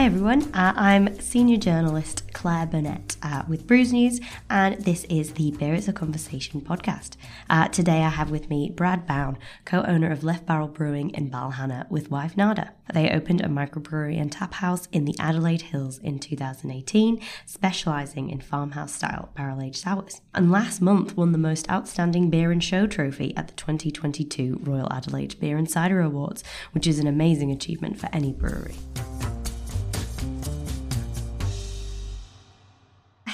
Hi everyone, uh, I'm senior journalist Claire Burnett uh, with Brews News, and this is the Beer It's a Conversation podcast. Uh, today I have with me Brad Bown, co owner of Left Barrel Brewing in Balhannah with wife Nada. They opened a microbrewery and tap house in the Adelaide Hills in 2018, specialising in farmhouse style barrel aged sours. And last month won the most outstanding beer and show trophy at the 2022 Royal Adelaide Beer and Cider Awards, which is an amazing achievement for any brewery.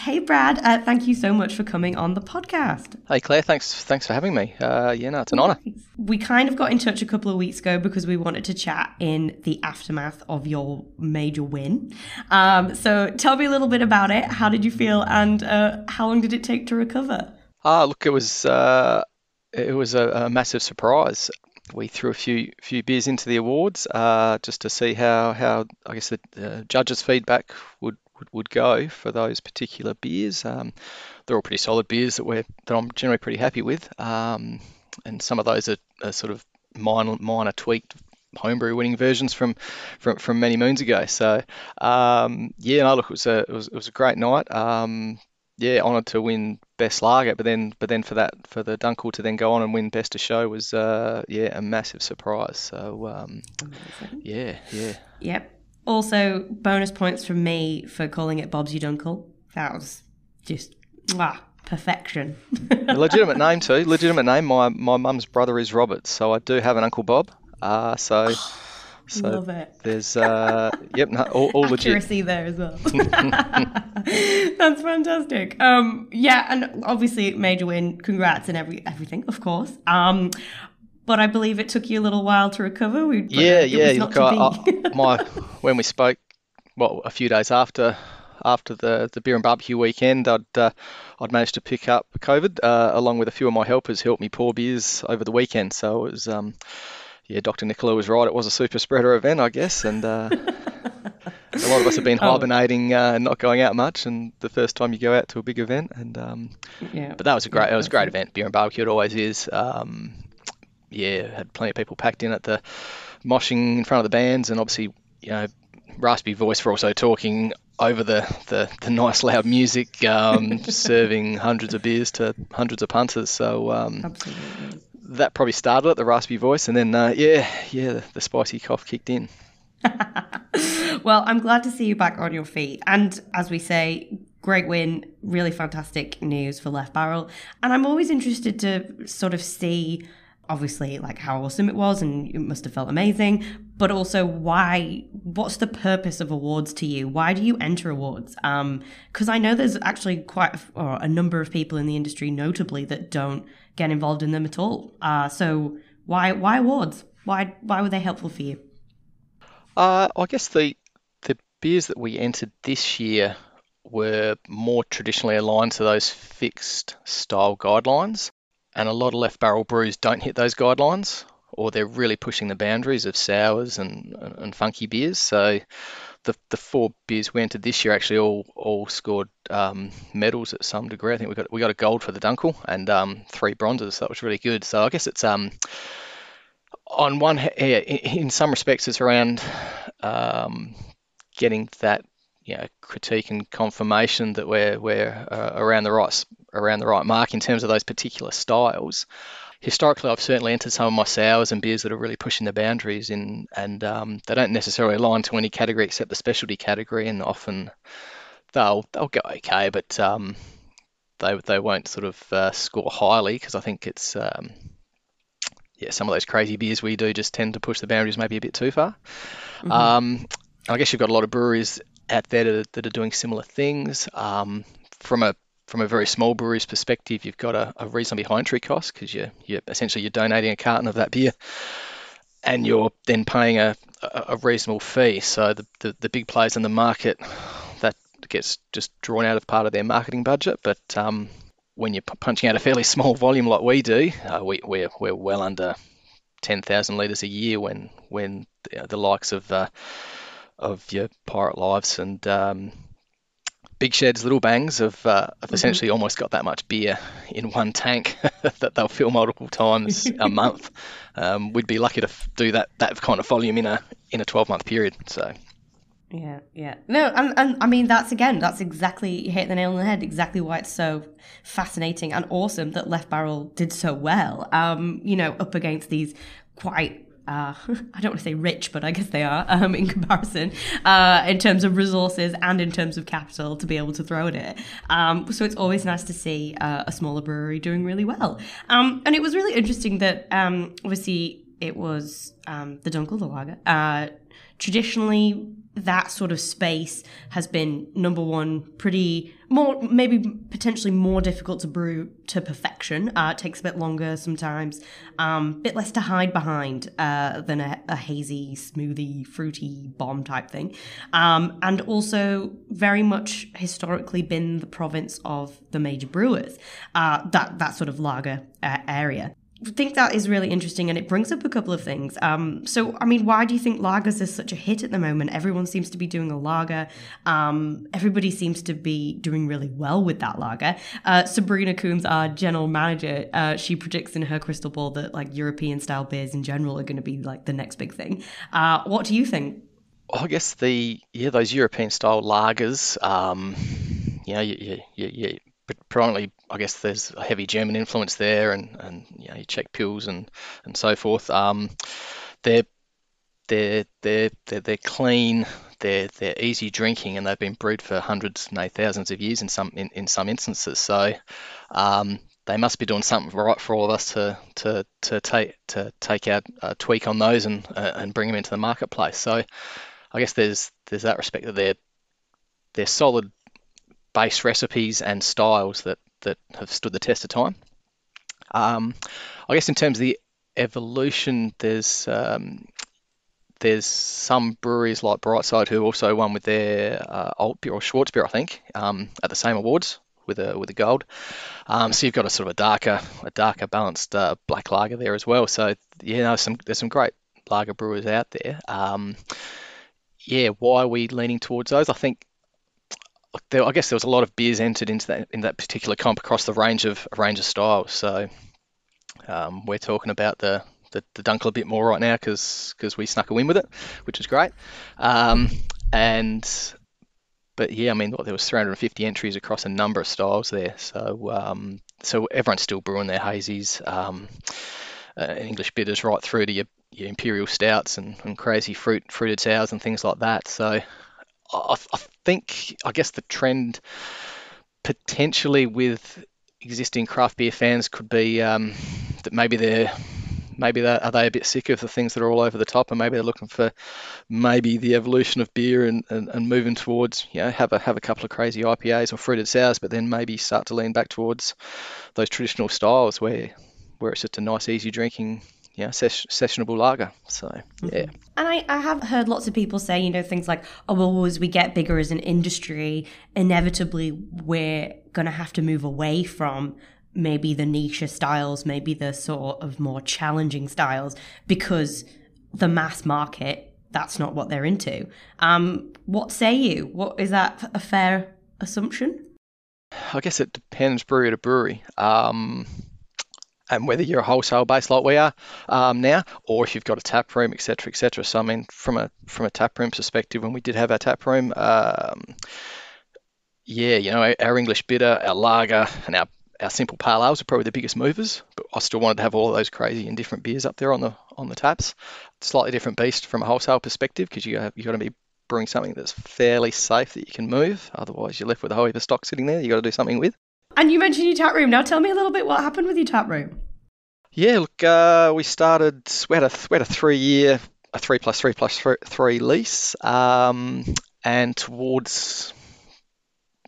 Hey, Brad. Uh, thank you so much for coming on the podcast. Hey, Claire. Thanks. Thanks for having me. Uh, yeah, no, it's an honour. We kind of got in touch a couple of weeks ago because we wanted to chat in the aftermath of your major win. Um, so, tell me a little bit about it. How did you feel, and uh, how long did it take to recover? Ah, look, it was uh, it was a, a, massive surprise. We threw a few few beers into the awards uh, just to see how how I guess the judges' feedback would would, would go for those particular beers. Um, they're all pretty solid beers that we're that I'm generally pretty happy with, um, and some of those are, are, sort of minor minor tweaked homebrew winning versions from from, from many moons ago. So um, yeah, no, look, it was a it was, it was a great night. Um, yeah, honoured to win best lager, but then but then for that for the Dunkel to then go on and win best of show was uh, yeah a massive surprise. So um, yeah, yeah. Yep. Also, bonus points from me for calling it Bob's Dunkel. That was just ah, perfection. legitimate name too. Legitimate name. My my mum's brother is Robert, so I do have an Uncle Bob. Uh, so. So Love it. There's, uh, yep, no, all, all accuracy legit. there as well. That's fantastic. Um, yeah, and obviously major win. Congrats and every everything, of course. Um, but I believe it took you a little while to recover. We, yeah, yeah. Look, I, I, my when we spoke, well, a few days after after the, the beer and barbecue weekend, I'd uh, I'd managed to pick up COVID uh, along with a few of my helpers who helped me pour beers over the weekend. So it was, um, yeah, Dr. Nicola was right. It was a super spreader event, I guess, and. Uh, a lot of us have been oh. hibernating, uh, not going out much, and the first time you go out to a big event, and um, yeah, but that was a great, it was a great event. Beer and barbecue, it always is. Um, yeah, had plenty of people packed in at the moshing in front of the bands, and obviously, you know, raspy voice for also talking over the, the, the nice loud music, um, serving hundreds of beers to hundreds of punters. So um, that probably started it, the raspy voice, and then uh, yeah, yeah, the, the spicy cough kicked in. well, I'm glad to see you back on your feet, and as we say, great win, really fantastic news for Left Barrel, and I'm always interested to sort of see obviously like how awesome it was and it must have felt amazing but also why what's the purpose of awards to you? Why do you enter awards? Um because i know there's actually quite a, a, number of people in the industry notably that don't get involved in them at all. Uh so why why awards? Why why were they helpful for you? Uh i guess the the beers that we entered this year were more traditionally aligned to those fixed style guidelines and a lot of left barrel brews don't hit those guidelines, or they're really pushing the boundaries of sours and, and funky beers. So the, the four beers we entered this year actually all all scored um, medals at some degree. I think we got we got a gold for the Dunkel and um, three bronzes. So that was really good. So I guess it's um on one yeah, in some respects it's around um, getting that you know, critique and confirmation that we're we're uh, around the right around the right mark in terms of those particular styles. Historically, I've certainly entered some of my sours and beers that are really pushing the boundaries in, and um, they don't necessarily align to any category except the specialty category, and often they'll they'll go okay, but um, they they won't sort of uh, score highly because I think it's um, yeah some of those crazy beers we do just tend to push the boundaries maybe a bit too far. Mm-hmm. Um, I guess you've got a lot of breweries out there that are, that are doing similar things. Um, from a from a very small brewery's perspective, you've got a, a reasonably high entry cost because you you essentially you're donating a carton of that beer, and you're then paying a, a, reasonable fee. So the, the, the big players in the market that gets just drawn out of part of their marketing budget. But um, when you're punching out a fairly small volume like we do, uh, we, we're we're well under 10,000 litres a year when when the, the likes of uh, of your Pirate Lives and um, Big Sheds, Little Bangs have, uh, have mm-hmm. essentially almost got that much beer in one tank that they'll fill multiple times a month. Um, we'd be lucky to f- do that that kind of volume in a in a 12 month period. So. Yeah, yeah. No, and, and I mean, that's again, that's exactly, you hit the nail on the head, exactly why it's so fascinating and awesome that Left Barrel did so well, um, you know, up against these quite uh, I don't want to say rich, but I guess they are um, in comparison uh, in terms of resources and in terms of capital to be able to throw at it. Um, so it's always nice to see uh, a smaller brewery doing really well. Um, and it was really interesting that um, obviously it was um, the Dunkel, the lager. Uh, traditionally, that sort of space has been number one, pretty more, maybe potentially more difficult to brew to perfection. Uh, it takes a bit longer sometimes, a um, bit less to hide behind uh, than a, a, hazy, smoothie, fruity bomb type thing. Um, and also very much historically been the province of the major brewers, uh, that, that sort of lager uh, area think that is really interesting and it brings up a couple of things. Um, so, I mean, why do you think lagers is such a hit at the moment? Everyone seems to be doing a lager. Um, everybody seems to be doing really well with that lager. Uh, Sabrina Coombs, our general manager, uh, she predicts in her crystal ball that like European style beers in general are going to be like the next big thing. Uh, what do you think? I guess the yeah those European style lagers, um, you know, you, you, you, predominantly, I guess there's a heavy German influence there, and and you know, Czech pils and and so forth. Um, they're they're they're they're, they're clean. They're they're easy drinking, and they've been brewed for hundreds, nay thousands of years in some in, in some instances. So um, they must be doing something right for all of us to to to take to take out a tweak on those and uh, and bring them into the marketplace. So I guess there's there's that respect that they're they're solid base recipes and styles that, that have stood the test of time. Um, I guess in terms of the evolution, there's um, there's some breweries like Brightside who also won with their uh, Alt beer or Schwarz beer, I think, um, at the same awards with a with a gold. Um, so you've got a sort of a darker a darker balanced uh, black lager there as well. So yeah, know, some there's some great lager brewers out there. Um, yeah, why are we leaning towards those? I think there, I guess there was a lot of beers entered into that in that particular comp across the range of range of styles. So um, we're talking about the the, the Dunkel a bit more right now because because we snuck a win with it, which is great. Um, and but yeah, I mean there was 350 entries across a number of styles there. So um, so everyone's still brewing their hazies, um, uh, English bitters right through to your, your imperial stouts and, and crazy fruit fruited sours and things like that. So I, I think, I guess the trend potentially with existing craft beer fans could be um, that maybe they're maybe they are they a bit sick of the things that are all over the top and maybe they're looking for maybe the evolution of beer and, and, and moving towards you know have a have a couple of crazy IPAs or fruited sours but then maybe start to lean back towards those traditional styles where where it's just a nice easy drinking yeah, ses- sessionable lager. So mm-hmm. yeah. And I, I have heard lots of people say, you know, things like, oh well, as we get bigger as an industry, inevitably we're gonna have to move away from maybe the niche styles, maybe the sort of more challenging styles, because the mass market, that's not what they're into. Um, what say you? What is that a fair assumption? I guess it depends brewery to brewery. Um, and whether you're a wholesale base like we are um, now, or if you've got a tap room, etc., etc. So I mean, from a from a tap room perspective, when we did have our tap room, um, yeah, you know, our, English bitter, our lager, and our our simple pale ales are probably the biggest movers. But I still wanted to have all of those crazy and different beers up there on the on the taps. Slightly different beast from a wholesale perspective because you have, you got to be brewing something that's fairly safe that you can move. Otherwise, you're left with a whole heap of stock sitting there. You got to do something with. And you mentioned your tap room. Now tell me a little bit what happened with your tap room. Yeah, look, uh, we started. We had a we had a three year, a three plus three plus three, three lease, um, and towards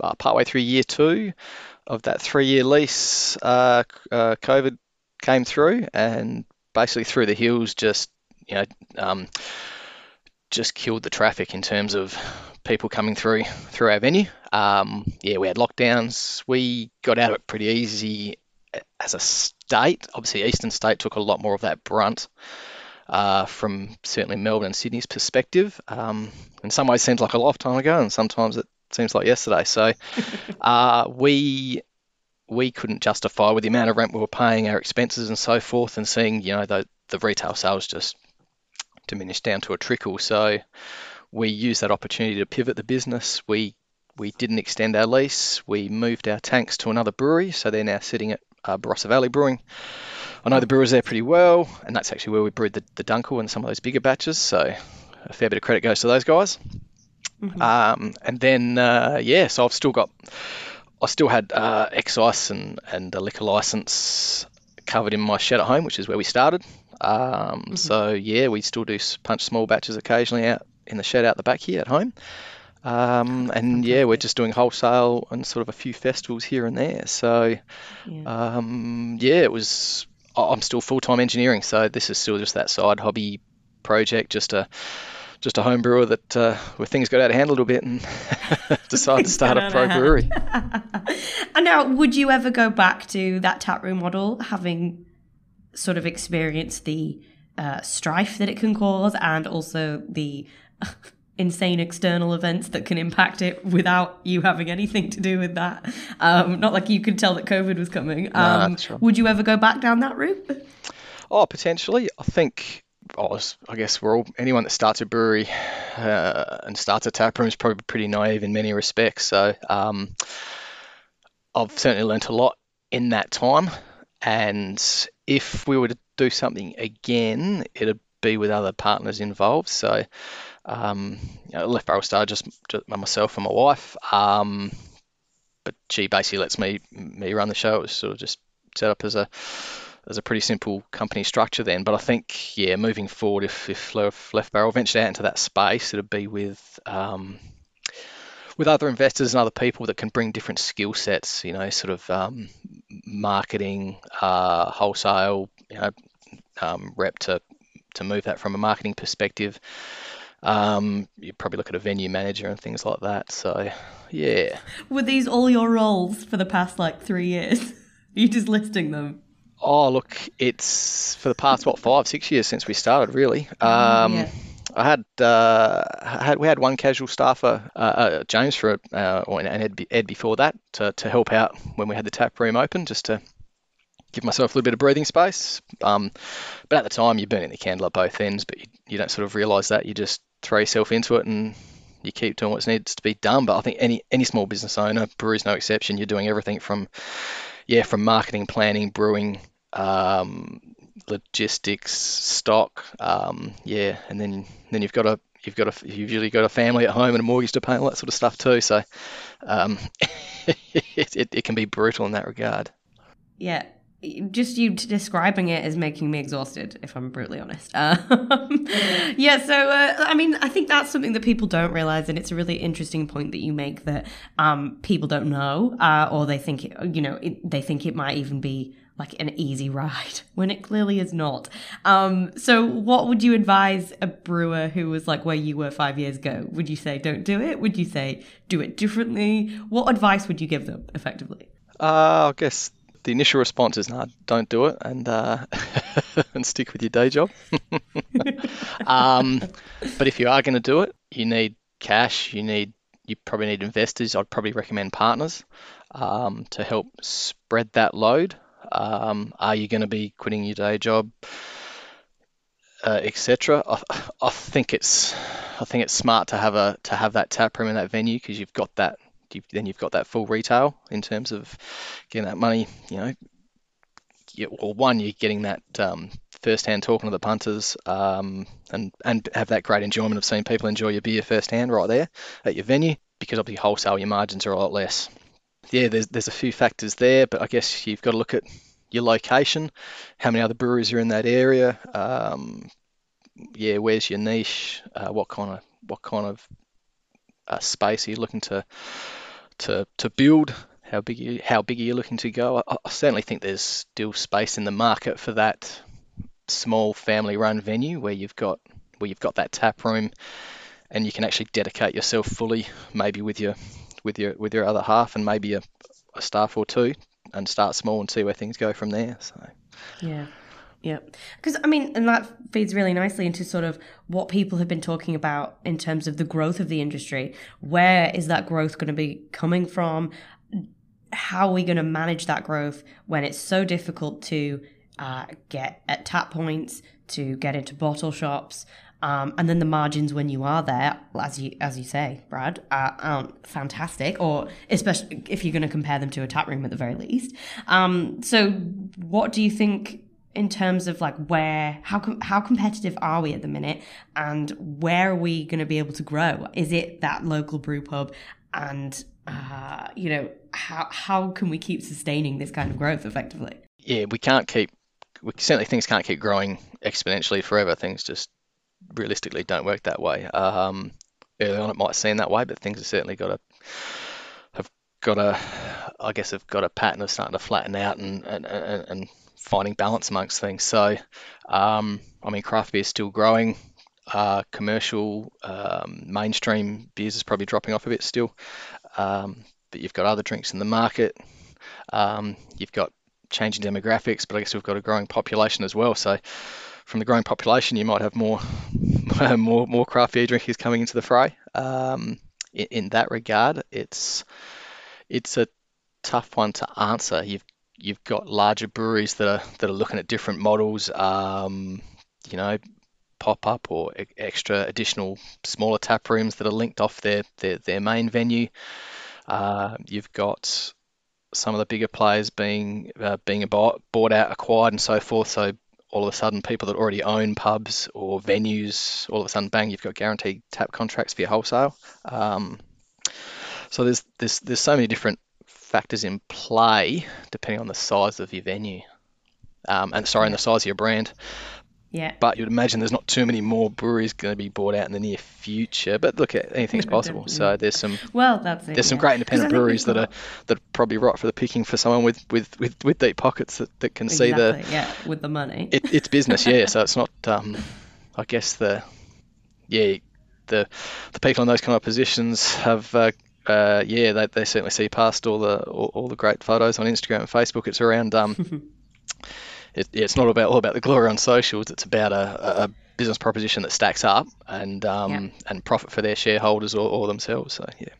uh, partway through year two of that three year lease, uh, uh, COVID came through and basically through the hills just you know um, just killed the traffic in terms of people coming through through our venue. Um, yeah, we had lockdowns. We got out of it pretty easy as a state. Obviously, Eastern State took a lot more of that brunt uh, from certainly Melbourne and Sydney's perspective. Um, in some ways, it seems like a lifetime ago, and sometimes it seems like yesterday. So uh, we we couldn't justify with the amount of rent we were paying, our expenses and so forth, and seeing you know the the retail sales just diminish down to a trickle. So we used that opportunity to pivot the business. We we didn't extend our lease. We moved our tanks to another brewery, so they're now sitting at uh, Barossa Valley Brewing. I know the brewers there pretty well, and that's actually where we brewed the, the Dunkel and some of those bigger batches. So a fair bit of credit goes to those guys. Mm-hmm. Um, and then uh, yeah, so I've still got, I still had uh, excise and and a liquor license covered in my shed at home, which is where we started. Um, mm-hmm. So yeah, we still do punch small batches occasionally out in the shed out the back here at home. Um, and yeah, we're just doing wholesale and sort of a few festivals here and there. So yeah, um, yeah it was. I'm still full time engineering, so this is still just that side hobby project, just a just a home brewer that uh, where things got out of hand a little bit and decided to start a pro brewery. and now, would you ever go back to that tap room model, having sort of experienced the uh, strife that it can cause and also the insane external events that can impact it without you having anything to do with that. Um, not like you could tell that COVID was coming. Um, Would you ever go back down that route? Oh, potentially. I think. Oh, I guess we're all anyone that starts a brewery uh, and starts a tap room is probably pretty naive in many respects. So um, I've certainly learnt a lot in that time. And if we were to do something again, it'd be with other partners involved. So um, you know, left barrel star just, just myself and my wife. Um, but she basically lets me me run the show. It was sort of just set up as a as a pretty simple company structure then. But I think yeah, moving forward, if if left barrel ventured out into that space, it'd be with um, with other investors and other people that can bring different skill sets. You know, sort of um, marketing, uh, wholesale, you know, um, rep to to move that from a marketing perspective. Um, you probably look at a venue manager and things like that. So, yeah. Were these all your roles for the past like three years? Are you just listing them? Oh, look, it's for the past what five, six years since we started, really. Oh, um, yeah. I had, uh, had we had one casual staffer, uh, uh, James, for uh, and Ed, Ed before that to, to help out when we had the tap room open, just to give myself a little bit of breathing space. Um, but at the time, you're burning the candle at both ends, but you, you don't sort of realise that. You just throw yourself into it and you keep doing what needs to be done. But I think any any small business owner, brewer's no exception. You're doing everything from yeah, from marketing, planning, brewing, um, logistics, stock, um, yeah, and then then you've got a you've got a you've usually got a family at home and a mortgage to pay and all that sort of stuff too. So um, it, it, it can be brutal in that regard. Yeah, just you describing it is making me exhausted if i'm brutally honest. Um, yeah so uh, i mean i think that's something that people don't realize and it's a really interesting point that you make that um, people don't know uh, or they think it, you know it, they think it might even be like an easy ride when it clearly is not. Um, so what would you advise a brewer who was like where you were five years ago? Would you say don't do it would you say do it differently what advice would you give them effectively? Uh, i guess the initial response is, "No, don't do it," and uh, and stick with your day job. um, but if you are going to do it, you need cash. You need you probably need investors. I'd probably recommend partners um, to help spread that load. Um, are you going to be quitting your day job, uh, etc.? I, I think it's I think it's smart to have a to have that tap room in that venue because you've got that you've, then you've got that full retail in terms of getting that money. You know, you, well, one you're getting that um, first-hand talking to the punters, um, and and have that great enjoyment of seeing people enjoy your beer firsthand right there at your venue. Because obviously wholesale, your margins are a lot less. Yeah, there's there's a few factors there, but I guess you've got to look at your location, how many other breweries are in that area. Um, yeah, where's your niche? Uh, what kind of what kind of uh, space are you looking to to to build? How big you, how big are you looking to go? I, I certainly think there's still space in the market for that small family-run venue where you've got where you've got that tap room and you can actually dedicate yourself fully, maybe with your with your with your other half and maybe a, a staff or two, and start small and see where things go from there. So Yeah. Yeah. Because, I mean, and that feeds really nicely into sort of what people have been talking about in terms of the growth of the industry. Where is that growth going to be coming from? How are we going to manage that growth when it's so difficult to uh, get at tap points, to get into bottle shops? Um, and then the margins when you are there, as you as you say, Brad, uh, aren't fantastic, or especially if you're going to compare them to a tap room at the very least. Um, so, what do you think in terms of like where how com- how competitive are we at the minute, and where are we going to be able to grow? Is it that local brew pub, and uh, you know how how can we keep sustaining this kind of growth effectively? yeah, we can't keep. We certainly things can't keep growing exponentially forever. Things just realistically don't work that way. Um, early on, it might seem that way, but things have certainly got to have got a, I guess, have got a pattern of starting to flatten out and and, and, and finding balance amongst things. So, um, I mean, craft beer is still growing. Uh, commercial, um, mainstream beers is probably dropping off a bit still, um, but you've got other drinks in the market. Um, you've got changing demographics, but I guess we've got a growing population as well. So from the growing population, you might have more more more craft beer drinkers coming into the fray. Um, in, in that regard, it's it's a tough one to answer. You've you've got larger breweries that are that are looking at different models. Um, you know, pop up or extra additional smaller tap rooms that are linked off their their, their main venue. Uh, you've got some of the bigger players being uh, being bought, bought out, acquired, and so forth. So all of a sudden, people that already own pubs or venues, all of a sudden, bang, you've got guaranteed tap contracts for your wholesale. Um, so there's there's there's so many different factors in play depending on the size of your venue, um, and sorry, and the size of your brand. Yeah. But you'd imagine there's not too many more breweries going to be bought out in the near future. But look, anything's possible. So there's some Well, that's it. there's some yeah. great 'Cause I independent breweries that are that are probably right for the picking for someone with with, with, with deep pockets that, that can see the yeah with the money. it, it's business, yeah. So it's not um, I guess the yeah the the people in those kind of positions have uh, uh, yeah they, they certainly see past all the all, all the great photos on Instagram and Facebook. It's around um it, yeah, it's not about all about the glory on socials. It's about a, a business proposition that stacks up and um, Yeah. and profit for their shareholders or, or themselves. So yeah.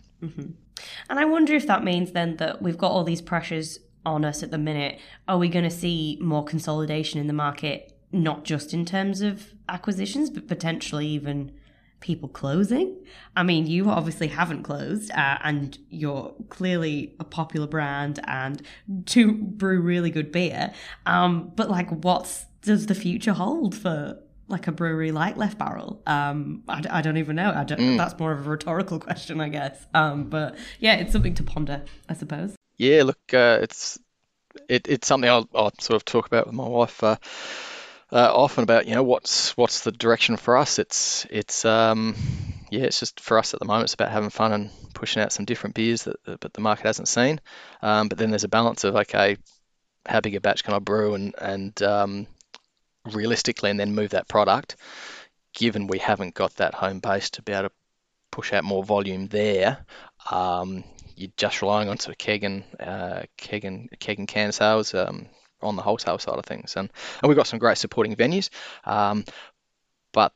And I wonder if that means then that we've got all these pressures on us at the minute. Are we going to see more consolidation in the market, not just in terms of acquisitions, but potentially even people closing? I mean, you obviously haven't closed, uh, and you're clearly a popular brand and to brew really good beer. Um, but like, what's does the future hold for? Like a brewery like Left Barrel, um, I, I don't even know. I don't, That's more of a rhetorical question, I guess. Um, but yeah, it's something to ponder, I suppose. Yeah, look, uh, it's it, it's something I'll, I'll sort of talk about with my wife uh, uh, often about you know what's what's the direction for us. It's it's um yeah, it's just for us at the moment. It's about having fun and pushing out some different beers that, but the market hasn't seen. Um, but then there's a balance of okay, how big a batch can I brew and and um, realistically, and then move that product. Given we haven't got that home base to be able to push out more volume there, um, you're just relying on sort of keg and uh, keg and keg and can sales um, on the wholesale side of things, and and we've got some great supporting venues, um, but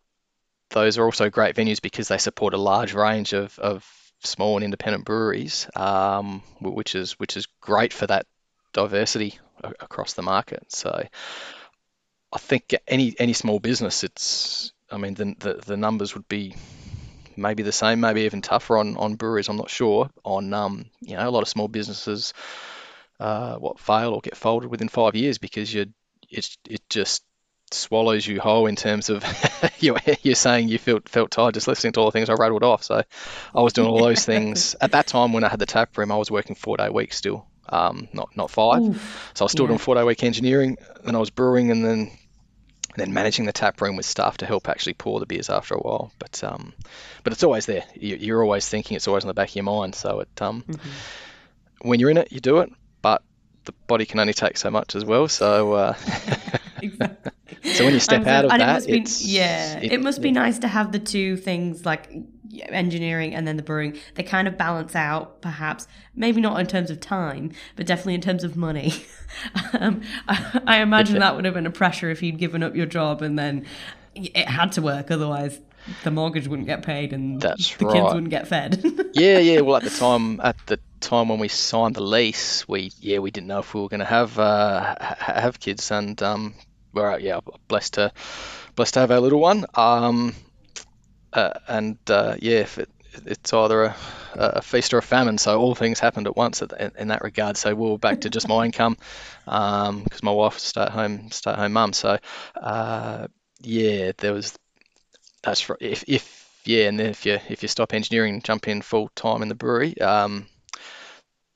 those are also great venues because they support a large range of, of small and independent breweries, um, which is which is great for that diversity across the market. So I think any any small business, it's I mean the the, the numbers would be maybe the same, maybe even tougher on, on breweries. I'm not sure. On um, you know, a lot of small businesses, uh, what fail or get folded within five years because you it it just swallows you whole in terms of you're, you're saying you felt felt tired just listening to all the things I rattled off. So I was doing all those things at that time when I had the tap room. I was working four day weeks still, um, not not five. So I was still yeah. doing four day week engineering, and I was brewing, and then and then managing the tap room with staff to help actually pour the beers after a while. But um, but it's always there. You, you're always thinking. It's always in the back of your mind. So it um, when you're in it, you do it. But the body can only take so much as well. So uh, so when you step And out of and that, it be, yeah, it- it, must be nice to have the two things like engineering and then the brewing, they kind of balance out, perhaps, maybe not in terms of time, but definitely in terms of money. um, I, I imagine that would have been a pressure if you'd given up your job and then it had to work, otherwise the mortgage wouldn't get paid and That's the right. kids wouldn't get fed. yeah, yeah. Well, at the time, at the time when we signed the lease, we yeah we didn't know if we were going to have uh, have kids, and um, we're yeah blessed to blessed to have our little one. Um, uh, and uh, yeah, if it, it's either a, a feast or a famine, so all things happened at once at, in, in that regard. So we were back to just my income because my wife was stay at home stay at home mum. So uh, yeah, there was that's right. If, if yeah, and then if you if you stop engineering and jump in full time in the brewery, um,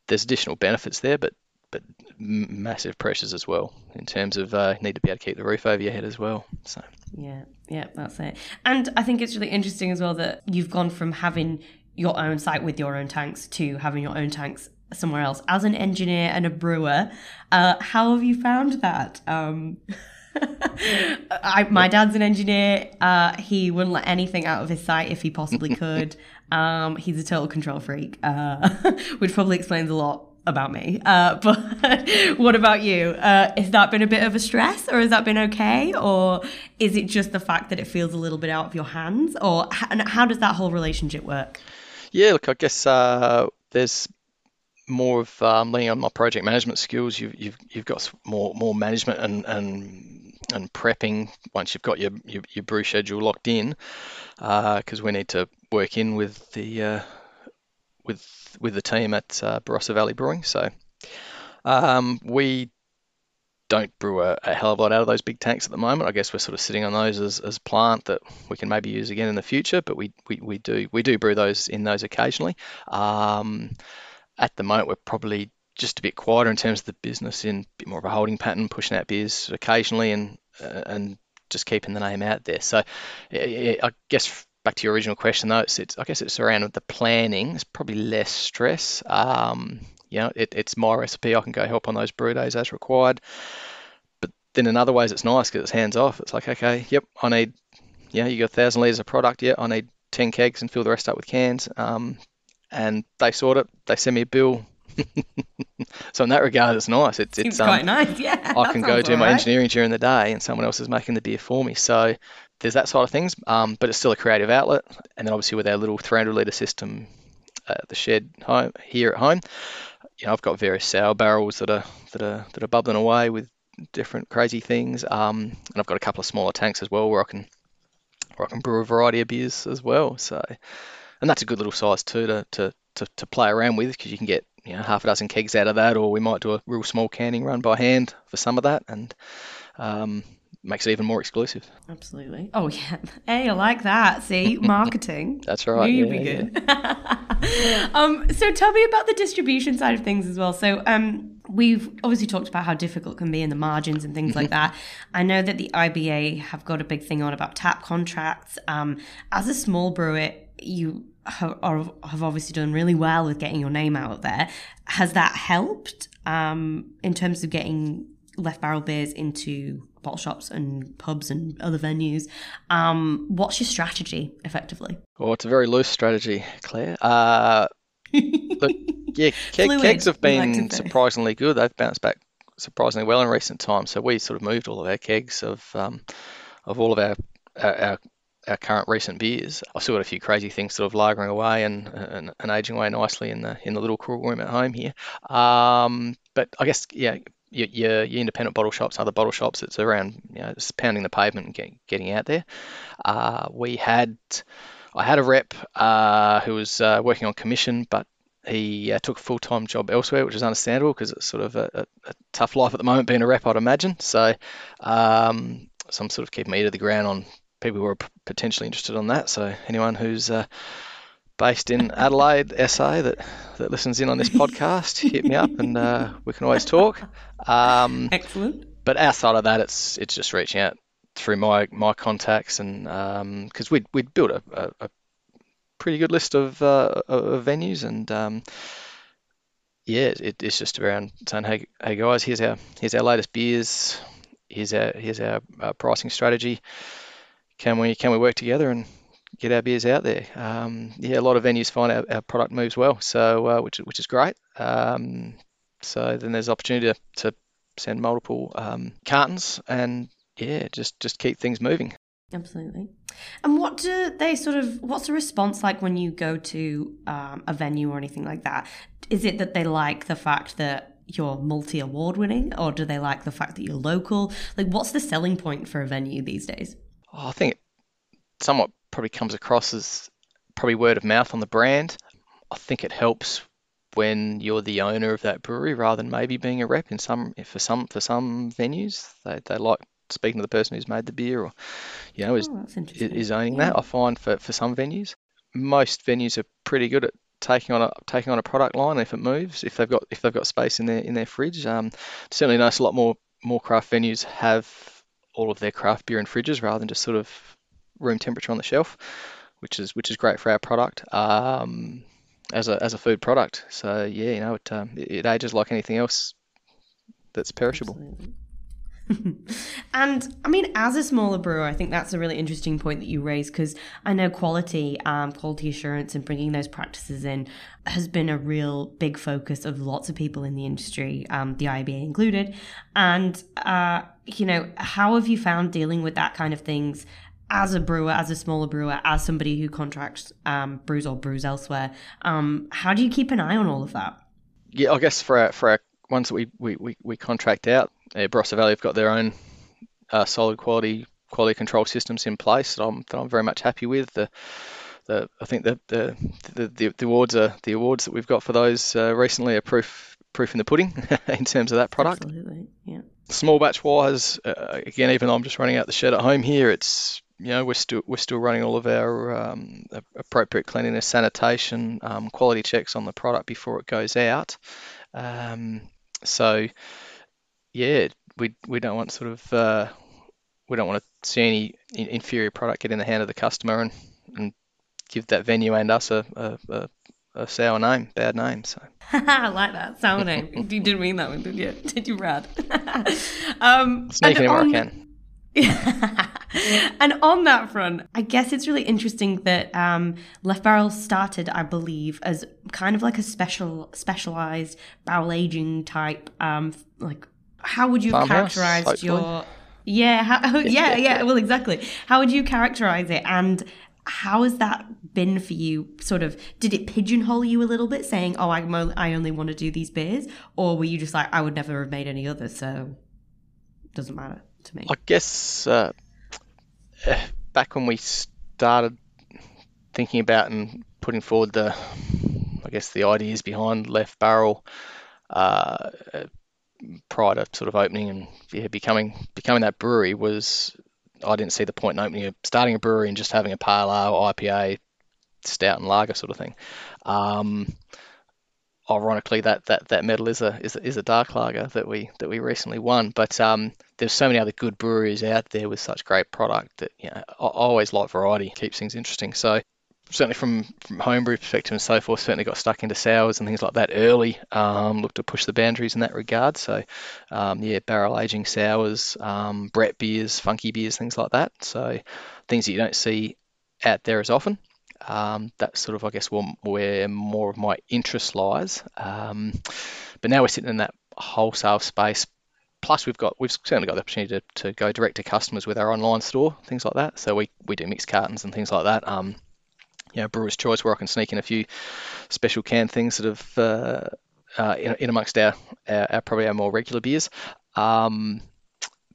there's additional benefits there, but but massive pressures as well in terms of uh, need to be able to keep the roof over your head as well. So Yeah, yeah, that's it. And I think it's really interesting as well that you've gone from having your own site with your own tanks to having your own tanks somewhere else. As an engineer and a brewer, uh, how have you found that? Um, I, my dad's an engineer. Uh, he wouldn't let anything out of his site if he possibly could. Um, he's a total control freak, uh, which probably explains a lot about me. Uh, but what about you? Uh, has that been a bit of a stress, or has that been okay, or is it just the fact that it feels a little bit out of your hands, or how does that whole relationship work? yeah, look, I guess uh, there's more of um, leaning on my project management skills. You've you've you've got more more management and and and prepping once you've got your your, your brew schedule locked in, because we need to work in with the uh, with with the team at uh, Barossa Valley Brewing. So um, we don't brew a, a hell of a lot out of those big tanks at the moment. I guess we're sort of sitting on those as, as plant that we can maybe use again in the future, but we, we, we do we do brew those in those occasionally. Um, at the moment, we're probably just a bit quieter in terms of the business, in a bit more of a holding pattern, pushing out beers occasionally, and uh, and just keeping the name out there. So, yeah, I guess back to your original question though, it's, it's I guess it's around the planning. It's probably less stress. Um, you know, it, it's my recipe. I can go help on those brew days as required. But then in other ways, it's nice because it's hands off. It's like, okay, yep, I need, yeah, you got a thousand liters of product. Yeah, I need ten kegs and fill the rest up with cans. Um, and they sort it. They send me a bill. so in that regard, it's nice. It's it's um, quite nice, yeah. I can go do my alright. engineering during the day, and someone else is making the beer for me. So there's that side of things, um, but it's still a creative outlet. And then obviously with our little 300 litre system at the shed home here at home, you know, I've got various sour barrels that are that are that are bubbling away with different crazy things. Um, and I've got a couple of smaller tanks as well where I can where I can brew a variety of beers as well. So, and that's a good little size too to to to, to play around with because you can get you know half a dozen kegs out of that, or we might do a real small canning run by hand for some of that, and um, makes it even more exclusive. Absolutely. Oh yeah. Hey, I like that. See, marketing. That's right. Knew you'd yeah, be yeah. good. um, so tell me about the distribution side of things as well. So um, we've obviously talked about how difficult it can be in the margins and things like that. I know that the IBA have got a big thing on about tap contracts. Um, as a small brewer, you have, have obviously done really well with getting your name out there. Has that helped um, in terms of getting left barrel beers into bottle shops and pubs and other venues? Um, what's your strategy, effectively? Well, it's a very loose strategy, Claire. Uh, look, yeah, Fluid, kegs have we like been surprisingly good. They've bounced back surprisingly well in recent times. So we sort of moved all of our kegs of um, of all of our our, our our current recent beers. I've still got a few crazy things sort of lagering away and, and, and aging away nicely in the in the little cool room at home here. Um, but I guess yeah, your, your, your independent bottle shops, other bottle shops, it's around you know just pounding the pavement and get, getting out there. Uh, we had I had a rep uh, who was uh, working on commission, but he uh, took a full time job elsewhere, which is understandable because it's sort of a, a, a tough life at the moment being a rep, I'd imagine. So, um, so I'm sort of keeping ear to the ground on people who are p- potentially interested on that. So anyone who's uh, based in Adelaide, SA, that that listens in on this podcast, hit me up and uh, we can always talk. Um, Excellent. but outside of that, it's it's just reaching out through my my contacts and because we'd we'd built a, a, a pretty good list of uh, of venues and um, yeah, it, it's just around saying hey hey guys, here's our here's our latest beers, here's our here's our uh, pricing strategy. Can we can we work together and get our beers out there. Um, yeah, a lot of venues find our, our product moves well, so uh, which which is great. Um, so then there's opportunity to, to send multiple um, cartons and yeah, just just keep things moving. Absolutely. And what do they sort of? What's the response like when you go to um, a venue or anything like that? Is it that they like the fact that you're multi award winning, or do they like the fact that you're local? Like, what's the selling point for a venue these days? Oh, I think it somewhat probably comes across as probably word of mouth on the brand. I think it helps when you're the owner of that brewery rather than maybe being a rep in some for some for some venues. They they like speaking to the person who's made the beer or you know is Oh, is owning Yeah. that. I find for, for some venues, most venues are pretty good at taking on a taking on a product line if it moves. If they've got if they've got space in their in their fridge, um, certainly notice a lot more more craft venues have all of their craft beer in fridges rather than just sort of room temperature on the shelf, which is which is great for our product. Um, as a as a food product, so yeah, you know, it um, it, ages like anything else that's perishable. Absolutely. And I mean, as a smaller brewer, I think that's a really interesting point that you raised because I know quality, um, quality assurance, and bringing those practices in has been a real big focus of lots of people in the industry, um, the IBA included. And uh, you know, how have you found dealing with that kind of things? As a brewer, as a smaller brewer, as somebody who contracts um, brews or brews elsewhere, um, how do you keep an eye on all of that? Yeah, I guess for our, for our ones that we, we, we, we contract out, uh, Barossa Valley have got their own uh, solid quality quality control systems in place that I'm that I'm very much happy with. The the I think the the, the, the, the awards are the awards that we've got for those uh, recently are proof proof in the pudding in terms of that product. Absolutely, yeah. Small batch wise, uh, again, even though I'm just running out the shed at home here, it's you know we're still we're still running all of our um, appropriate cleanliness, sanitation, um, quality checks on the product before it goes out. Um, so yeah, we we don't want sort of uh, we don't want to see any inferior product get in the hand of the customer and, and give that venue and us a, a, a, a sour name, bad name. So I like that sour name. you didn't mean that one, did you? Did you, Brad? um, sneak in where I can. and on that front, I guess it's really interesting that um, Left Barrel started, I believe, as kind of like a special, specialized barrel aging type. Um, like, how would you have Farmhouse, characterized hopefully. your? Yeah, how, yeah, yeah. Well, exactly. How would you characterize it? And how has that been for you? Sort of, did it pigeonhole you a little bit, saying, "Oh, I'm only, I only want to do these beers," or were you just like, "I would never have made any others, so it doesn't matter to me." I guess uh, eh, back when we started thinking about and putting forward the, I guess the ideas behind Left Barrel, uh, prior to sort of opening and yeah, becoming becoming that brewery was I didn't see the point in opening a starting a brewery and just having a pale ale, IPA, stout and lager sort of thing. Um, ironically, that, that, that medal is a, is a is a dark lager that we that we recently won. But um, there's so many other good breweries out there with such great product that you know I, I always like variety, keeps things interesting. So certainly from from homebrew perspective and so forth, certainly got stuck into sours and things like that early. Um, looked to push the boundaries in that regard. So um, yeah, barrel aging sours, um, Brett beers, funky beers, things like that. So things that you don't see out there as often. Um, that's sort of, I guess, where, more of my interest lies. Um, but now we're sitting in that wholesale space. Plus, we've got we've certainly got the opportunity to, to go direct to customers with our online store, things like that. So we, we do mixed cartons and things like that. Um, you know, Brewer's Choice, where I can sneak in a few special can things that have uh, uh, in, in amongst our, our, our probably our more regular beers. Um,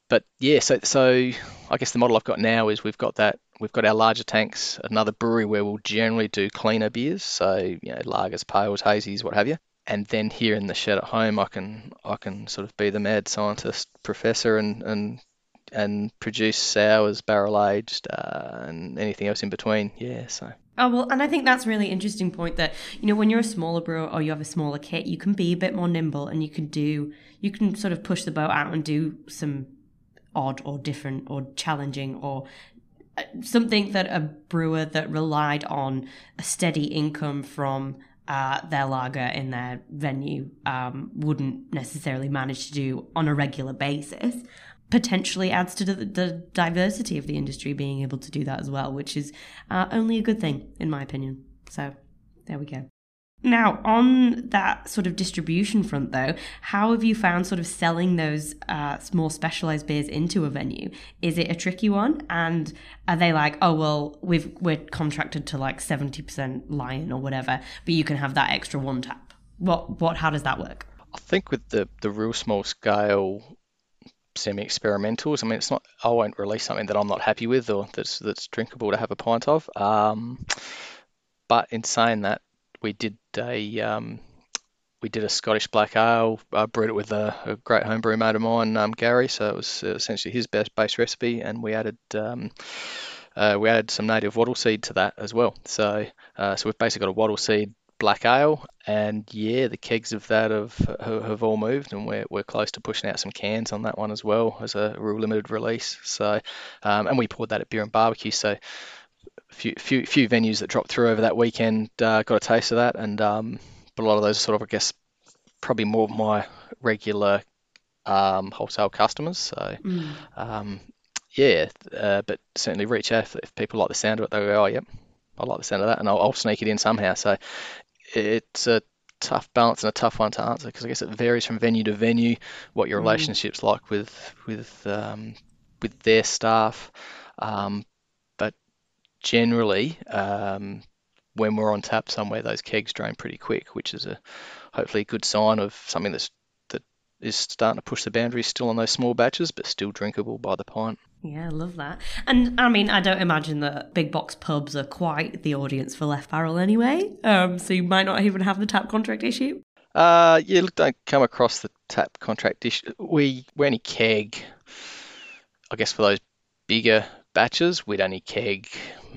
but yeah, so so I guess the model I've got now is we've got that we've got our larger tanks, another brewery where we'll generally do cleaner beers, so you know lagers, pales, hazies, what have you. And then here in the shed at home, I can I can sort of be the mad scientist professor and and and produce sours, barrel aged, uh, and anything else in between. Yeah, so. Oh well, and I think that's a really interesting point that you know when you're a smaller brewer or you have a smaller kit, you can be a bit more nimble and you can do you can sort of push the boat out and do some odd or different or challenging or uh, something that a brewer that relied on a steady income from uh, their lager in their venue um, wouldn't necessarily manage to do on a regular basis. Potentially adds to the, the, diversity of the industry being able to do that as well, which is uh, only a good thing, in my opinion. So there we go. Now, on that sort of distribution front, though, how have you found sort of selling those uh, more specialized beers into a venue? Is it a tricky one? And are they like, oh well, we've we're contracted to like seventy percent Lion or whatever, but you can have that extra one tap? What what? How does that work? I think with the the real small scale semi experimentals, I mean, it's not. I won't release something that I'm not happy with or that's that's drinkable to have a pint of. Um, but in saying that, we did a um, we did a Scottish black ale. I brewed it with a, a great homebrew mate of mine, um, Gary. So it was essentially his best base recipe, and we added um, uh, we added some native wattle seed to that as well. So uh, so we've basically got a wattle seed black ale, and yeah, the kegs of that have have all moved, and we're we're close to pushing out some cans on that one as well as a real limited release. So um, and we poured that at beer and barbecue. So few few few venues that dropped through over that weekend uh, got a taste of that, and um, but a lot of those sort of I guess probably more of my regular um, wholesale customers. So mm. um, yeah, uh, but certainly reach out if, if, people like the sound of it. They go, oh yep, I like the sound of that, and I'll, I'll sneak it in somehow. So it's a tough balance and a tough one to answer because I guess it varies from venue to venue what your mm. relationships like with with um, with their staff. Um, but generally, um, when we're on tap somewhere, those kegs drain pretty quick, which is a hopefully a good sign of something that's that is starting to push the boundaries still on those small batches, but still drinkable by the pint. Yeah, I love that. And I mean, I don't imagine that big box pubs are quite the audience for Left Barrel anyway. Um, so you might not even have the tap contract issue. Uh, look, don't come across the tap contract issue. We we only keg, I guess, for those bigger batches, we'd only keg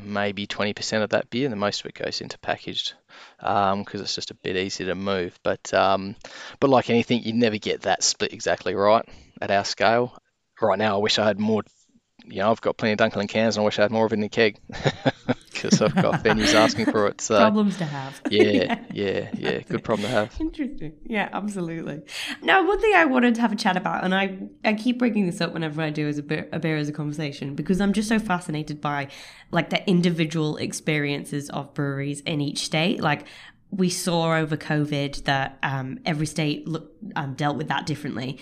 maybe 20% of that beer, the most of it goes into packaged because um, it's just a bit easier to move. But um, but like anything, you never get that split exactly right at our scale. Right now, I wish I had more. You know, I've got plenty of Dunkel and cans, and I wish I had more of it in the keg because I've got venues asking for it. So problems to have. yeah, yeah, yeah. Good problem to have. Interesting. Yeah, absolutely. Now, one thing I wanted to have a chat about, and I I keep bringing this up whenever I do as a beer, a beer as a conversation because I'm just so fascinated by like the individual experiences of breweries in each state. Like we saw over COVID that um, every state look, um, dealt with that differently.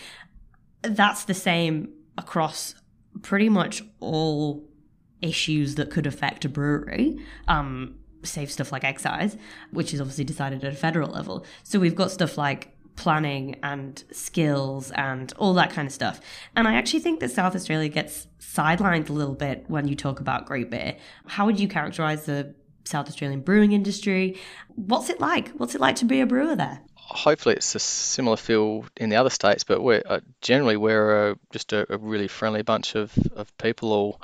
That's the same across pretty much all issues that could affect a brewery. Um, save stuff like excise, which is obviously decided at a federal level. So we've got stuff like planning and skills and all that kind of stuff. And I actually think that South Australia gets sidelined a little bit when you talk about great beer. How would you characterize the South Australian brewing industry? What's it like? What's it like to be a brewer there? Hopefully, it's a similar feel in the other states, but we're uh, generally we're uh, just a, a, really friendly bunch of, of people all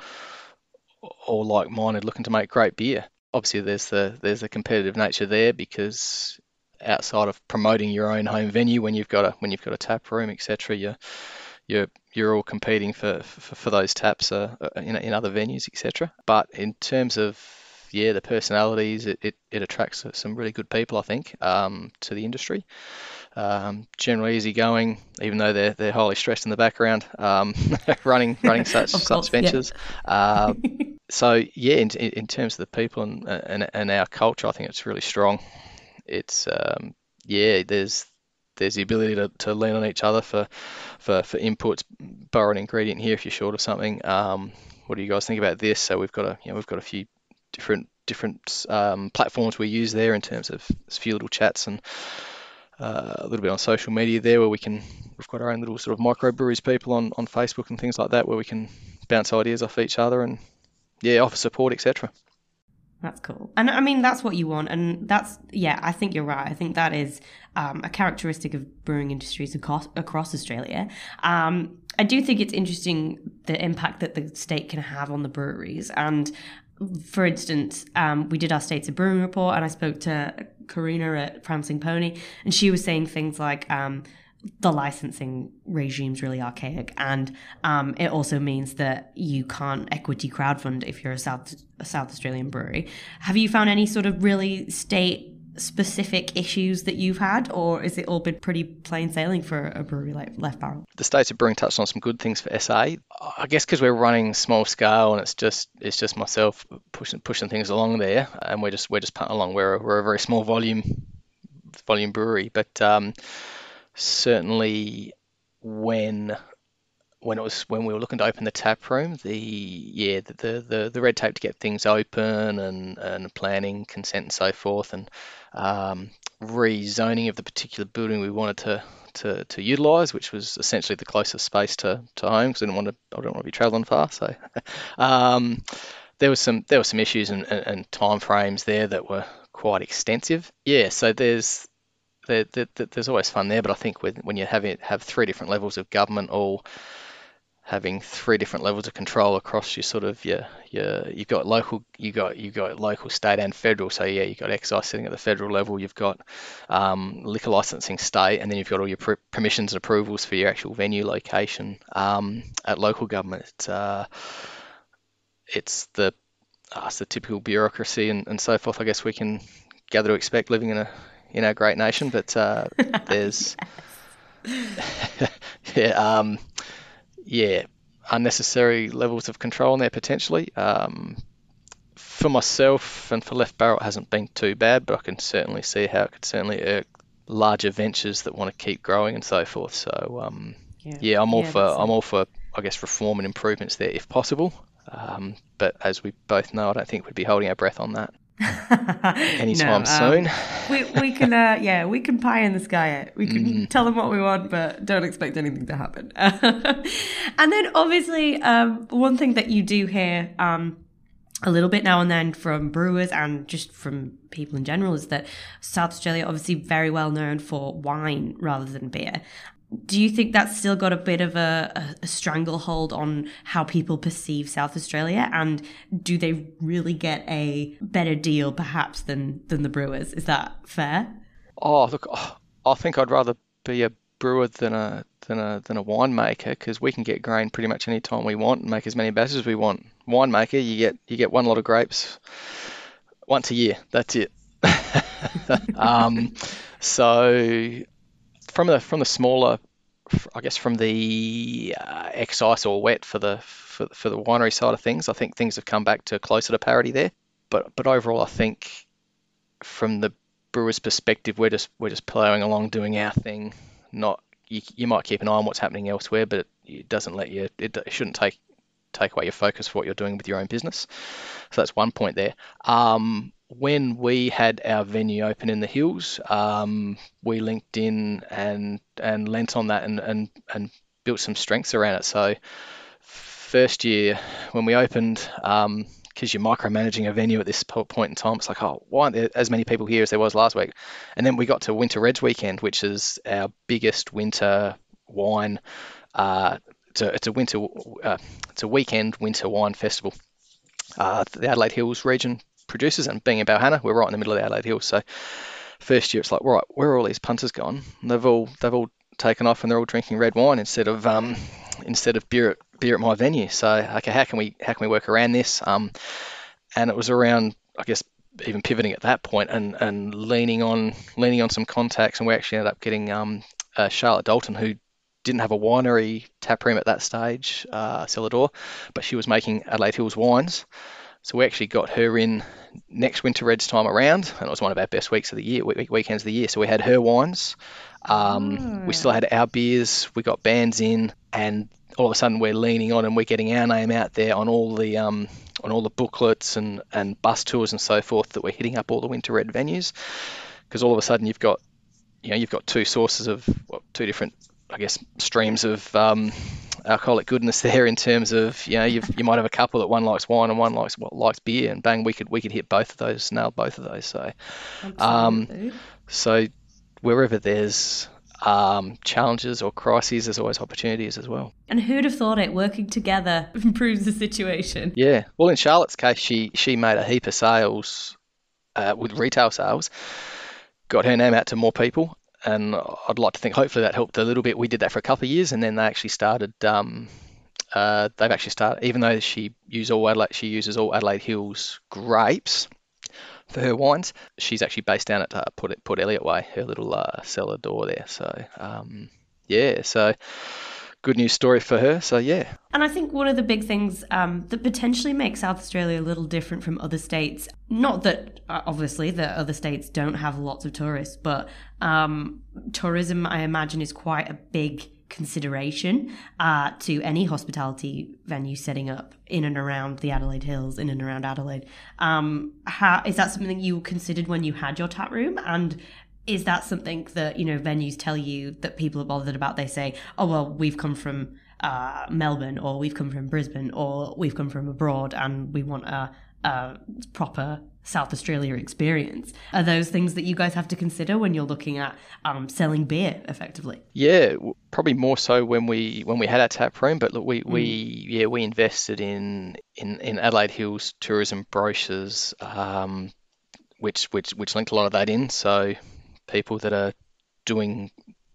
all like-minded, looking to make great beer. Obviously, there's the there's a competitive nature there because outside of promoting your own home venue, when you've got a when you've got a tap room, etc., you're you're you're all competing for for, for those taps uh, uh, in in other venues, etc. But in terms of yeah, the personalities, it, it, it attracts some really good people, I think, um, to the industry. Um, generally easygoing, even though they're they're highly stressed in the background, um, running running such course, such ventures. Yeah. uh, so yeah, in, in terms of the people and, and and our culture, I think it's really strong. It's um, yeah, there's there's the ability to, to lean on each other for, for, for inputs, borrow an ingredient here if you're short of something. Um, what do you guys think about this? So we've got a you know we've got a few different different um, platforms we use there in terms of a few little chats and uh, a little bit on social media there where we can we've got our own little sort of microbreweries people on, on Facebook and things like that where we can bounce ideas off each other and yeah offer support etc. That's cool. And I mean, that's what you want. And that's, yeah, I think you're right. I think that is um, a characteristic of brewing industries across, across Australia. Um, I do think it's interesting the impact that the state can have on the breweries. And for instance, um, we did our States of Brewing report, and I spoke to Karina at Prancing Pony, and she was saying things like, um, the licensing regime's really archaic, and um, it also means that you can't equity crowdfund if you're a South a South Australian brewery. Have you found any sort of really state specific issues that you've had, or is it all been pretty plain sailing for a brewery like Left Barrel? The States of Brewing touched on some good things for SA. I guess because we're running small scale and it's just it's just myself pushing pushing things along there, and we're just we're just putting along. We're a, we're a very small volume volume brewery, but um, certainly when when it was when we were looking to open the tap room, the yeah the the, the, the red tape to get things open and and planning, consent, and so forth, and um, rezoning of the particular building we wanted to to, to utilise, which was essentially the closest space to, to home because I didn't want to I didn't want to be travelling far. So um, there was some there were some issues and, and, and time frames there that were quite extensive. Yeah, so there's there, there, there's always fun there, but I think when, when you have it, have three different levels of government all having three different levels of control across your sort of your your you've got local you got you got local state and federal. So yeah you've got excise sitting at the federal level you've got um, liquor licensing state and then you've got all your permissions and approvals for your actual venue location um, at local government. It's, uh, it's the uh, it's the typical bureaucracy and, and so forth. I guess we can gather to expect living in a in our great nation but uh, there's yeah um, yeah, unnecessary levels of control in there potentially. Um, for myself and for Left Barrel, it hasn't been too bad, but I can certainly see how it could certainly irk larger ventures that want to keep growing and so forth. So um, yeah. yeah. I'm all yeah, for I'm all for I guess reform and improvements there if possible. Um, but as we both know, I don't think we'd be holding our breath on that. Anytime no, um, soon. we we can uh, yeah we can pie in the sky it. We can mm. tell them what we want, but don't expect anything to happen. and then obviously um, one thing that you do hear um, a little bit now and then from brewers and just from people in general is that South Australia obviously very well known for wine rather than beer do you think that's still got a bit of a, a, stranglehold on how people perceive South Australia? And do they really get a better deal, perhaps, than than the brewers? Is that fair? Oh, look, I think I'd rather be a brewer than a than a than a winemaker because we can get grain pretty much any time we want and make as many batches as we want. Winemaker, you get you get one lot of grapes once a year. That's it. um, so from the from the smaller, I guess from the uh, excise or wet for the for, for the winery side of things, I think things have come back to closer to parity there. But but overall, I think from the brewer's perspective, we're just we're just ploughing along, doing our thing. Not you, you might keep an eye on what's happening elsewhere, but it, it doesn't let you. It, it shouldn't take take away your focus for what you're doing with your own business. So that's one point there. Um, when we had our venue open in the hills, um, we linked in and and lent on that and, and and built some strengths around it. So first year when we opened, because um, you're micromanaging a venue at this point in time, it's like, oh, why aren't there as many people here as there was last week? And then we got to Winter Reds weekend, which is our biggest winter wine. Uh, it's a, it's a winter, uh, it's a weekend winter wine festival. Uh, the Adelaide Hills region producers, and being in Balhannah, we're right in the middle of the Adelaide Hills. So first year, it's like, right, where are all these punters gone? And they've all they've all taken off and they're all drinking red wine instead of um, instead of beer at beer at my venue. So okay, how can we how can we work around this? Um, and it was around, I guess, even pivoting at that point and and leaning on leaning on some contacts, and we actually ended up getting um, uh, Charlotte Dalton, who didn't have a winery tap room at that stage, uh, cellar door, but she was making Adelaide Hills wines. So we actually got her in next Winter Reds time around, and it was one of our best weeks of the year, week, weekends of the year. So we had her wines. Um, We still had our beers. We got bands in, and all of a sudden we're leaning on and we're getting our name out there on all the um, on all the booklets and, and bus tours and so forth that we're hitting up all the Winter Red venues. Because all of a sudden you've got you know you've got two sources of well, two different I guess streams of um, alcoholic goodness there in terms of you know you you might have a couple that one likes wine and one likes likes beer and bang we could we could hit both of those nail both of those so. Um, so wherever there's um, challenges or crises there's always opportunities as well. And who'd have thought it working together improves the situation? Yeah. Well in Charlotte's case she she made a heap of sales uh, with retail sales got her name out to more people and I'd like to think hopefully that helped a little bit. We did that for a couple of years, and then they actually started. Um, uh, they've actually started, even though she uses all Adelaide, she uses all Adelaide Hills grapes for her wines. She's actually based down at uh, Port, Port Elliot Way, her little uh, cellar door there. So um, yeah, so good news story for her. So yeah. And I think one of the big things um, that potentially makes South Australia a little different from other states, not that uh, obviously the other states don't have lots of tourists, but um, tourism, I imagine, is quite a big consideration uh, to any hospitality venue setting up in and around the Adelaide Hills, in and around Adelaide. Um, how, is that something you considered when you had your tap room? And is that something that you know venues tell you that people are bothered about? They say, "Oh well, we've come from uh, Melbourne, or we've come from Brisbane, or we've come from abroad, and we want a, a proper South Australia experience." Are those things that you guys have to consider when you're looking at um, selling beer effectively? Yeah, probably more so when we when we had our tap room. But look, we, mm. we yeah we invested in in in Adelaide Hills tourism brochures. Um, which, which which linked a lot of that in. So people that are doing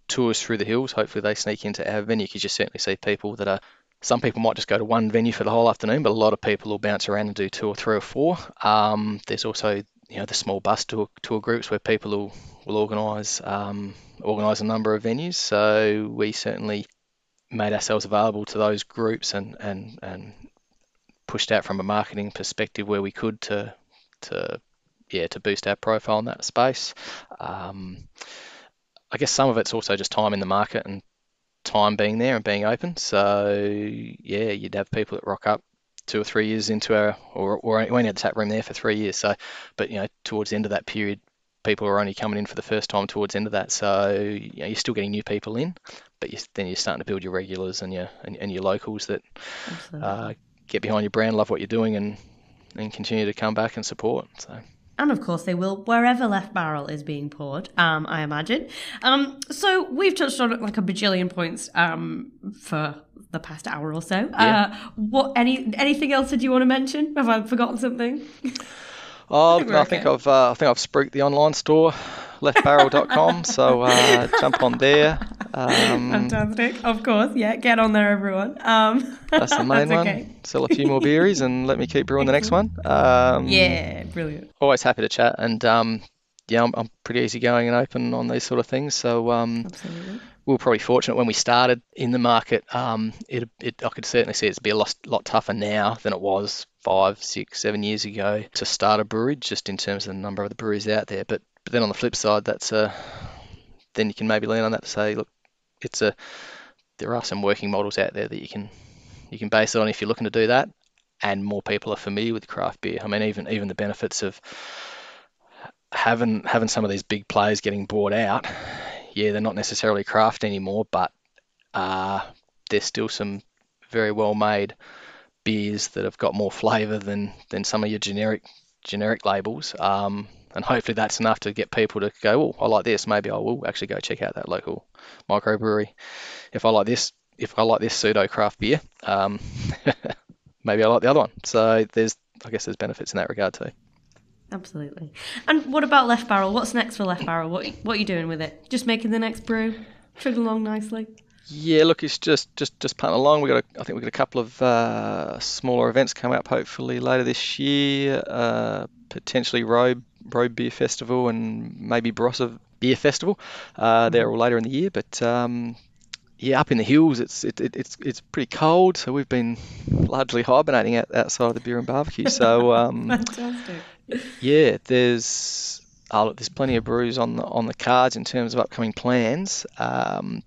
tours through the hills. Hopefully, they sneak into our venue because you certainly see people that are. Some people might just go to one venue for the whole afternoon, but a lot of people will bounce around and do two or three or four. Um, there's also you know the small bus tour, tour groups where people will, will organise um, organise a number of venues. So we certainly made ourselves available to those groups and and and pushed out from a marketing perspective where we could to to yeah, to boost our profile in that space. Um, I guess some of it's also just time in the market and time being there and being open. So yeah, you'd have people that rock up two or three years into our, or, or we only had the tap room there for three years. So, but you know, towards the end of that period, people are only coming in for the first time towards the end of that. So you know, you're still getting new people in, but you, then you're starting to build your regulars and your and, and your locals that uh, get behind your brand, love what you're doing, and and continue to come back and support. So and of course they will wherever left barrel is being poured um, i imagine. Um, so we've touched on like a bajillion points um, for the past hour or so. Yeah. uh, what any anything else that you want to mention? Have i forgotten something? Oh I think, I think I've uh, I think I've spooked the online store leftbarrel.com. so uh, jump on there. Um, Fantastic. Of course. Yeah, get on there, everyone. Um, that's the main that's one. Sell a few more beeries and let me keep brewing the next one. Um, yeah, brilliant. Always happy to chat. And um, yeah, I'm, I'm, pretty easygoing and open on these sort of things. So um, Absolutely we were probably fortunate when we started in the market. Um, it, it, I could certainly see it's be a lot, lot tougher now than it was five, six, seven years ago to start a brewery, just in terms of the number of the breweries out there. But but then on the flip side, that's a then you can maybe lean on that to say, look, it's a there are some working models out there that you can you can base it on if you're looking to do that, and more people are familiar with craft beer. I mean, even even the benefits of having having some of these big players getting bought out. Yeah, they're not necessarily craft anymore, but uh, there's still some very well made beers that have got more flavour than than some of your generic generic labels. Um, and hopefully that's enough to get people to go, oh, I like this. Maybe I will actually go check out that local microbrewery. If I like this, if I like this pseudo craft beer, um, maybe I like the other one. So there's, I guess, there's benefits in that regard too. Absolutely. And what about Left Barrel? What's next for Left Barrel? What what are you doing with it? Just making the next brew, trigger along nicely. Yeah, look, it's just just just punting along. We got, a, I think we got a couple of uh, smaller events coming up, hopefully later this year. Uh, potentially Robe Robe Beer Festival and maybe Barossa Beer Festival. Uh, they're all later in the year, but um, yeah, up in the hills, it's it, it, it's it's pretty cold, so we've been largely hibernating out, outside of the beer and barbecue. So um, fantastic. Yeah, there's uh, there's plenty of brews on the on the cards in terms of upcoming plans. Um,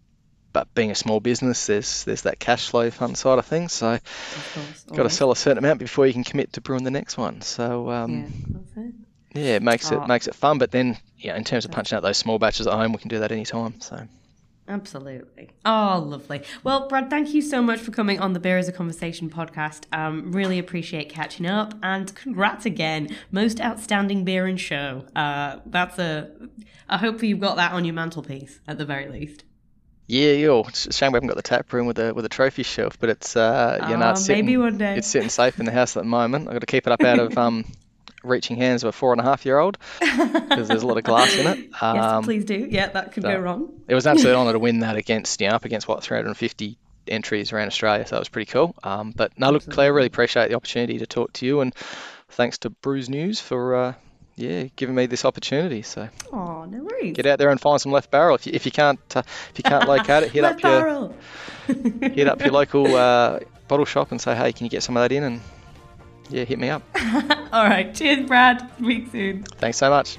but being a small business, there's there's that cash flow fund side of things. So, got to sell a certain amount before you can commit to brewing the next one. So, um, yeah, yeah, it makes oh. it makes it fun. But then, yeah, in terms of punching out those small batches at home, we can do that anytime. So. Absolutely. Oh, lovely. Well, Brad, thank you so much for coming on the Beer as a Conversation podcast. Um, really appreciate catching up and congrats again. Most outstanding beer and show. Uh, that's a. I hope you've got that on your mantelpiece at the very least. Yeah, yo, it's a shame we haven't got the tap room with a with a trophy shelf, but it's uh, you know, it's sitting, maybe one day. It's sitting safe in the house at the moment. I've got to keep it up out of um reaching hands of a four and a half year old because there's a lot of glass in it. Um, yes, please do. Yeah, that could so go wrong. it was an absolute honour to win that against, you know, up against what, 350 entries around Australia. So that was pretty cool. Um, but no, look, Absolutely. Claire, really appreciate the opportunity to talk to you. And thanks to Brews News for. Uh, yeah, giving me this opportunity. So, oh, no worries. Get out there and find some left barrel. If you, if you can't uh, if you can't locate it, hit up your hit up your local uh, bottle shop and say, hey, can you get some of that in? And yeah, hit me up. All right. Cheers, Brad. Speak soon. Thanks so much.